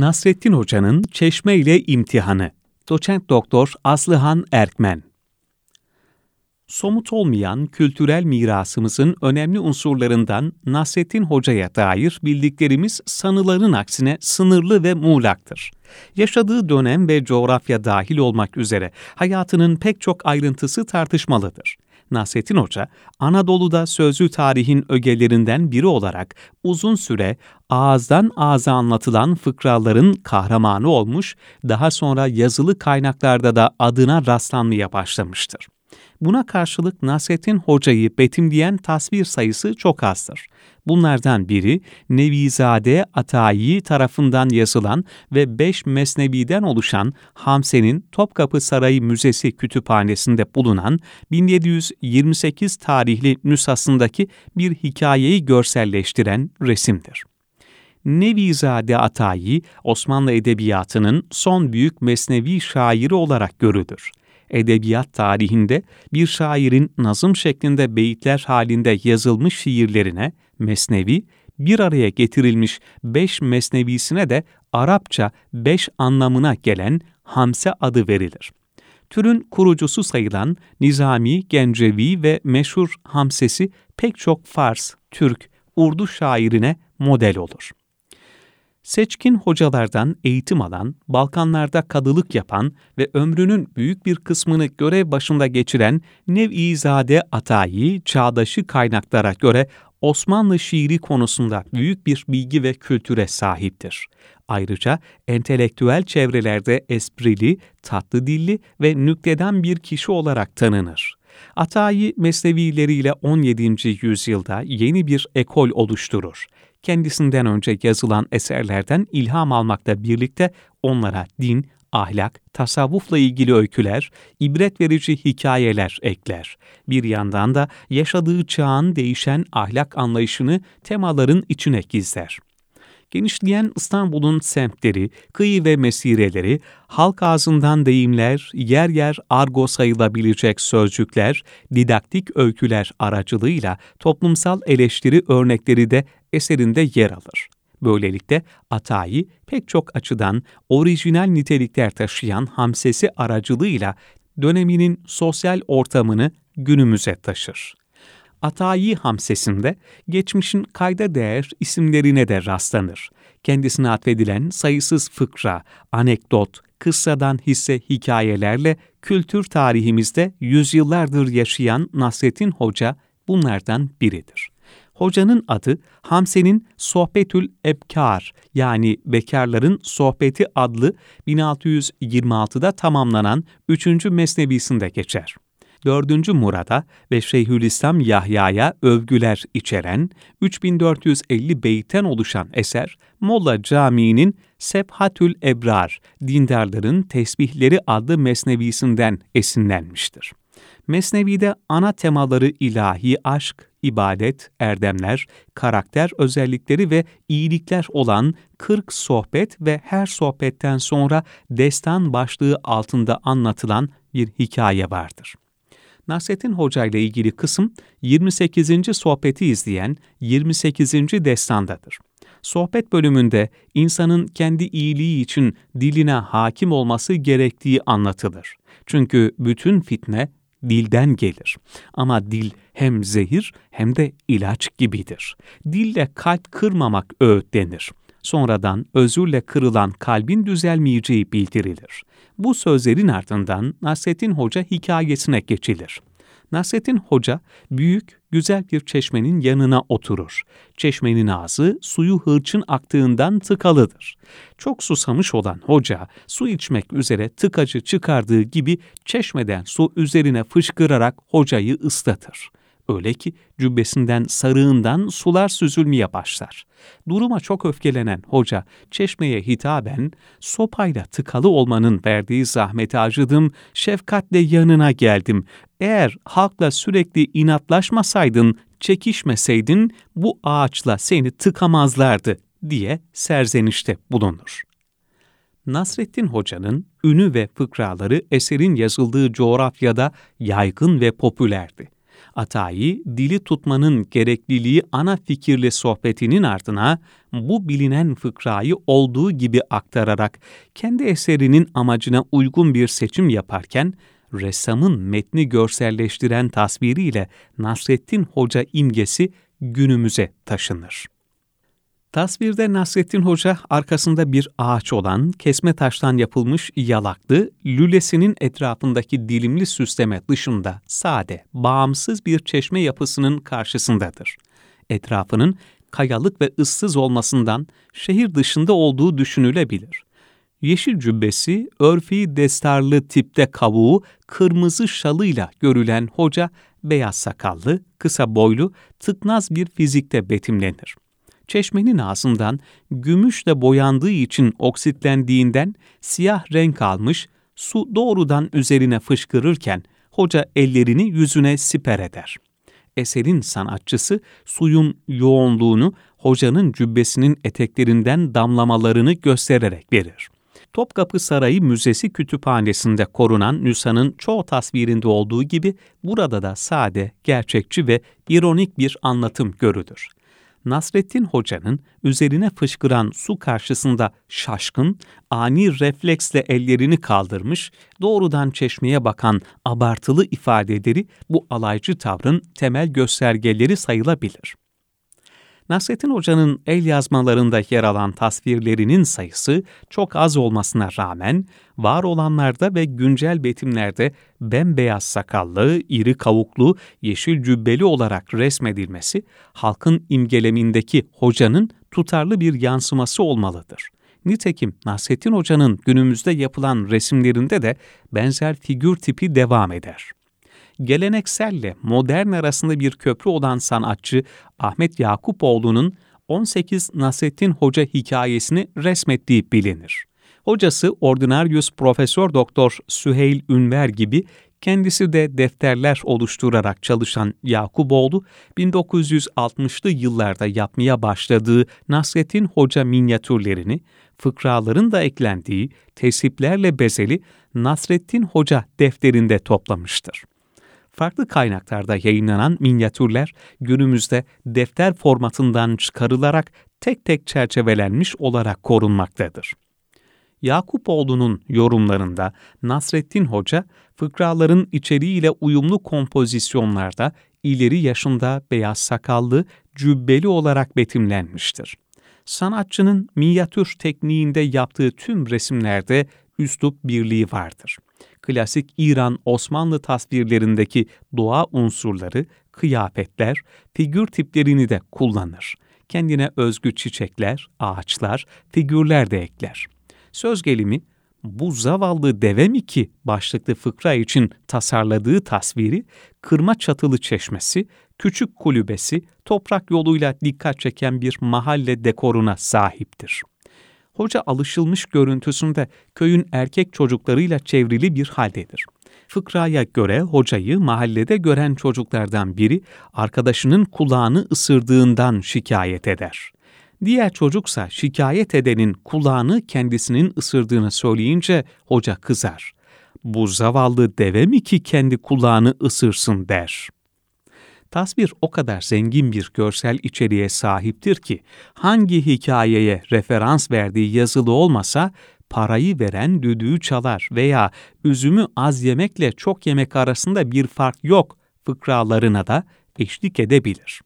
Nasrettin Hoca'nın Çeşme ile imtihanı. Doçent Doktor Aslıhan Erkmen. Somut olmayan kültürel mirasımızın önemli unsurlarından Nasrettin Hoca'ya dair bildiklerimiz sanıların aksine sınırlı ve muğlaktır. Yaşadığı dönem ve coğrafya dahil olmak üzere hayatının pek çok ayrıntısı tartışmalıdır. Nasrettin Hoca, Anadolu'da sözlü tarihin ögelerinden biri olarak uzun süre ağızdan ağza anlatılan fıkraların kahramanı olmuş, daha sonra yazılı kaynaklarda da adına rastlanmaya başlamıştır. Buna karşılık Nasrettin Hoca'yı betimleyen tasvir sayısı çok azdır. Bunlardan biri Nevizade Atayi tarafından yazılan ve beş mesneviden oluşan Hamse'nin Topkapı Sarayı Müzesi kütüphanesinde bulunan 1728 tarihli nüshasındaki bir hikayeyi görselleştiren resimdir. Nevizade Atayi, Osmanlı Edebiyatı'nın son büyük mesnevi şairi olarak görülür edebiyat tarihinde bir şairin nazım şeklinde beyitler halinde yazılmış şiirlerine mesnevi, bir araya getirilmiş beş mesnevisine de Arapça beş anlamına gelen Hamse adı verilir. Türün kurucusu sayılan Nizami, Gencevi ve meşhur Hamsesi pek çok Fars, Türk, Urdu şairine model olur. Seçkin hocalardan eğitim alan, Balkanlarda kadılık yapan ve ömrünün büyük bir kısmını görev başında geçiren Nevizade Atayi, çağdaşı kaynaklara göre Osmanlı şiiri konusunda büyük bir bilgi ve kültüre sahiptir. Ayrıca entelektüel çevrelerde esprili, tatlı dilli ve nükteden bir kişi olarak tanınır. Atayi mesnevileriyle 17. yüzyılda yeni bir ekol oluşturur kendisinden önce yazılan eserlerden ilham almakla birlikte onlara din, ahlak, tasavvufla ilgili öyküler, ibret verici hikayeler ekler. Bir yandan da yaşadığı çağın değişen ahlak anlayışını temaların içine gizler genişleyen İstanbul'un semtleri, kıyı ve mesireleri, halk ağzından deyimler, yer yer argo sayılabilecek sözcükler, didaktik öyküler aracılığıyla toplumsal eleştiri örnekleri de eserinde yer alır. Böylelikle Atayi pek çok açıdan orijinal nitelikler taşıyan hamsesi aracılığıyla döneminin sosyal ortamını günümüze taşır. Atayi Hamsesi'nde geçmişin kayda değer isimlerine de rastlanır. Kendisine atfedilen sayısız fıkra, anekdot, kıssadan hisse hikayelerle kültür tarihimizde yüzyıllardır yaşayan Nasrettin Hoca bunlardan biridir. Hocanın adı Hamse'nin Sohbetül Ebkar yani Bekarların Sohbeti adlı 1626'da tamamlanan 3. mesnevisinde geçer. 4. Murad'a ve Şeyhülislam Yahya'ya övgüler içeren 3450 beyten oluşan eser Molla Camii'nin Sebhatül Ebrar, dindarların tesbihleri adlı mesnevisinden esinlenmiştir. Mesnevi'de ana temaları ilahi aşk, ibadet, erdemler, karakter özellikleri ve iyilikler olan 40 sohbet ve her sohbetten sonra destan başlığı altında anlatılan bir hikaye vardır. Nasrettin Hoca ile ilgili kısım 28. sohbeti izleyen 28. destandadır. Sohbet bölümünde insanın kendi iyiliği için diline hakim olması gerektiği anlatılır. Çünkü bütün fitne dilden gelir. Ama dil hem zehir hem de ilaç gibidir. Dille kalp kırmamak öğütlenir. Sonradan özürle kırılan kalbin düzelmeyeceği bildirilir. Bu sözlerin ardından Nasrettin Hoca hikayesine geçilir. Nasrettin Hoca büyük, güzel bir çeşmenin yanına oturur. Çeşmenin ağzı suyu hırçın aktığından tıkalıdır. Çok susamış olan hoca su içmek üzere tıkacı çıkardığı gibi çeşmeden su üzerine fışkırarak hocayı ıslatır. Öyle ki cübbesinden sarığından sular süzülmeye başlar. Duruma çok öfkelenen hoca çeşmeye hitaben sopayla tıkalı olmanın verdiği zahmeti acıdım, şefkatle yanına geldim. Eğer halkla sürekli inatlaşmasaydın, çekişmeseydin bu ağaçla seni tıkamazlardı diye serzenişte bulunur. Nasrettin Hoca'nın ünü ve fıkraları eserin yazıldığı coğrafyada yaygın ve popülerdi Atayi, dili tutmanın gerekliliği ana fikirli sohbetinin ardına bu bilinen fıkrayı olduğu gibi aktararak kendi eserinin amacına uygun bir seçim yaparken, ressamın metni görselleştiren tasviriyle Nasrettin Hoca imgesi günümüze taşınır. Tasvirde Nasrettin Hoca arkasında bir ağaç olan kesme taştan yapılmış yalaklı, lülesinin etrafındaki dilimli süsleme dışında sade, bağımsız bir çeşme yapısının karşısındadır. Etrafının kayalık ve ıssız olmasından şehir dışında olduğu düşünülebilir. Yeşil cübbesi, örfi destarlı tipte kavuğu, kırmızı şalıyla görülen hoca, beyaz sakallı, kısa boylu, tıknaz bir fizikte betimlenir çeşmenin ağzından gümüşle boyandığı için oksitlendiğinden siyah renk almış, su doğrudan üzerine fışkırırken hoca ellerini yüzüne siper eder. Eserin sanatçısı suyun yoğunluğunu hocanın cübbesinin eteklerinden damlamalarını göstererek verir. Topkapı Sarayı Müzesi kütüphanesinde korunan Nüsa'nın çoğu tasvirinde olduğu gibi burada da sade, gerçekçi ve ironik bir anlatım görülür. Nasrettin Hoca'nın üzerine fışkıran su karşısında şaşkın, ani refleksle ellerini kaldırmış, doğrudan çeşmeye bakan abartılı ifadeleri bu alaycı tavrın temel göstergeleri sayılabilir. Nasrettin Hoca'nın el yazmalarında yer alan tasvirlerinin sayısı çok az olmasına rağmen var olanlarda ve güncel betimlerde bembeyaz sakallı, iri kavuklu, yeşil cübbeli olarak resmedilmesi halkın imgelemindeki hocanın tutarlı bir yansıması olmalıdır. Nitekim Nasrettin Hoca'nın günümüzde yapılan resimlerinde de benzer figür tipi devam eder gelenekselle modern arasında bir köprü olan sanatçı Ahmet Yakupoğlu'nun 18 Nasrettin Hoca hikayesini resmettiği bilinir. Hocası Ordinarius Profesör Doktor Süheyl Ünver gibi kendisi de defterler oluşturarak çalışan Yakuboğlu, 1960'lı yıllarda yapmaya başladığı Nasrettin Hoca minyatürlerini, fıkraların da eklendiği tesiplerle bezeli Nasrettin Hoca defterinde toplamıştır farklı kaynaklarda yayınlanan minyatürler günümüzde defter formatından çıkarılarak tek tek çerçevelenmiş olarak korunmaktadır. Yakupoğlu'nun yorumlarında Nasrettin Hoca, fıkraların içeriğiyle uyumlu kompozisyonlarda ileri yaşında beyaz sakallı, cübbeli olarak betimlenmiştir. Sanatçının minyatür tekniğinde yaptığı tüm resimlerde üslup birliği vardır klasik İran Osmanlı tasvirlerindeki doğa unsurları, kıyafetler, figür tiplerini de kullanır. Kendine özgü çiçekler, ağaçlar, figürler de ekler. Söz gelimi, bu zavallı deve mi ki başlıklı fıkra için tasarladığı tasviri, kırma çatılı çeşmesi, küçük kulübesi, toprak yoluyla dikkat çeken bir mahalle dekoruna sahiptir. Hoca alışılmış görüntüsünde köyün erkek çocuklarıyla çevrili bir haldedir. Fıkraya göre hocayı mahallede gören çocuklardan biri arkadaşının kulağını ısırdığından şikayet eder. Diğer çocuksa şikayet edenin kulağını kendisinin ısırdığını söyleyince hoca kızar. Bu zavallı deve mi ki kendi kulağını ısırsın der.'' Tasvir o kadar zengin bir görsel içeriğe sahiptir ki hangi hikayeye referans verdiği yazılı olmasa parayı veren düdüğü çalar veya üzümü az yemekle çok yemek arasında bir fark yok fıkralarına da eşlik edebilir.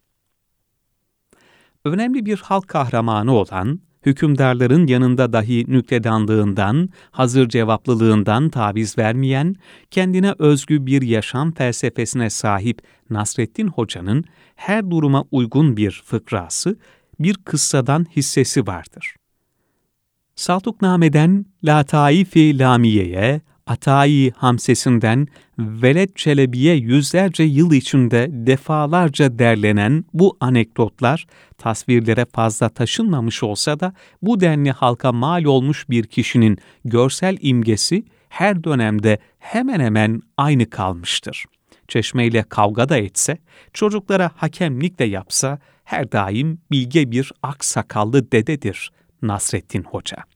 Önemli bir halk kahramanı olan hükümdarların yanında dahi nükledanlığından, hazır cevaplılığından taviz vermeyen, kendine özgü bir yaşam felsefesine sahip Nasrettin Hoca'nın her duruma uygun bir fıkrası, bir kıssadan hissesi vardır. Saltukname'den Lataifi Lamiye'ye, Atayi Hamsesinden Veled Çelebi'ye yüzlerce yıl içinde defalarca derlenen bu anekdotlar tasvirlere fazla taşınmamış olsa da bu denli halka mal olmuş bir kişinin görsel imgesi her dönemde hemen hemen aynı kalmıştır. Çeşmeyle kavga da etse, çocuklara hakemlik de yapsa her daim bilge bir aksakallı dededir Nasrettin Hoca.